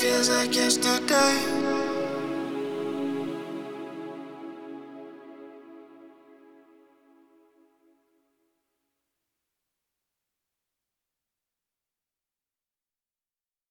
feels like yesterday.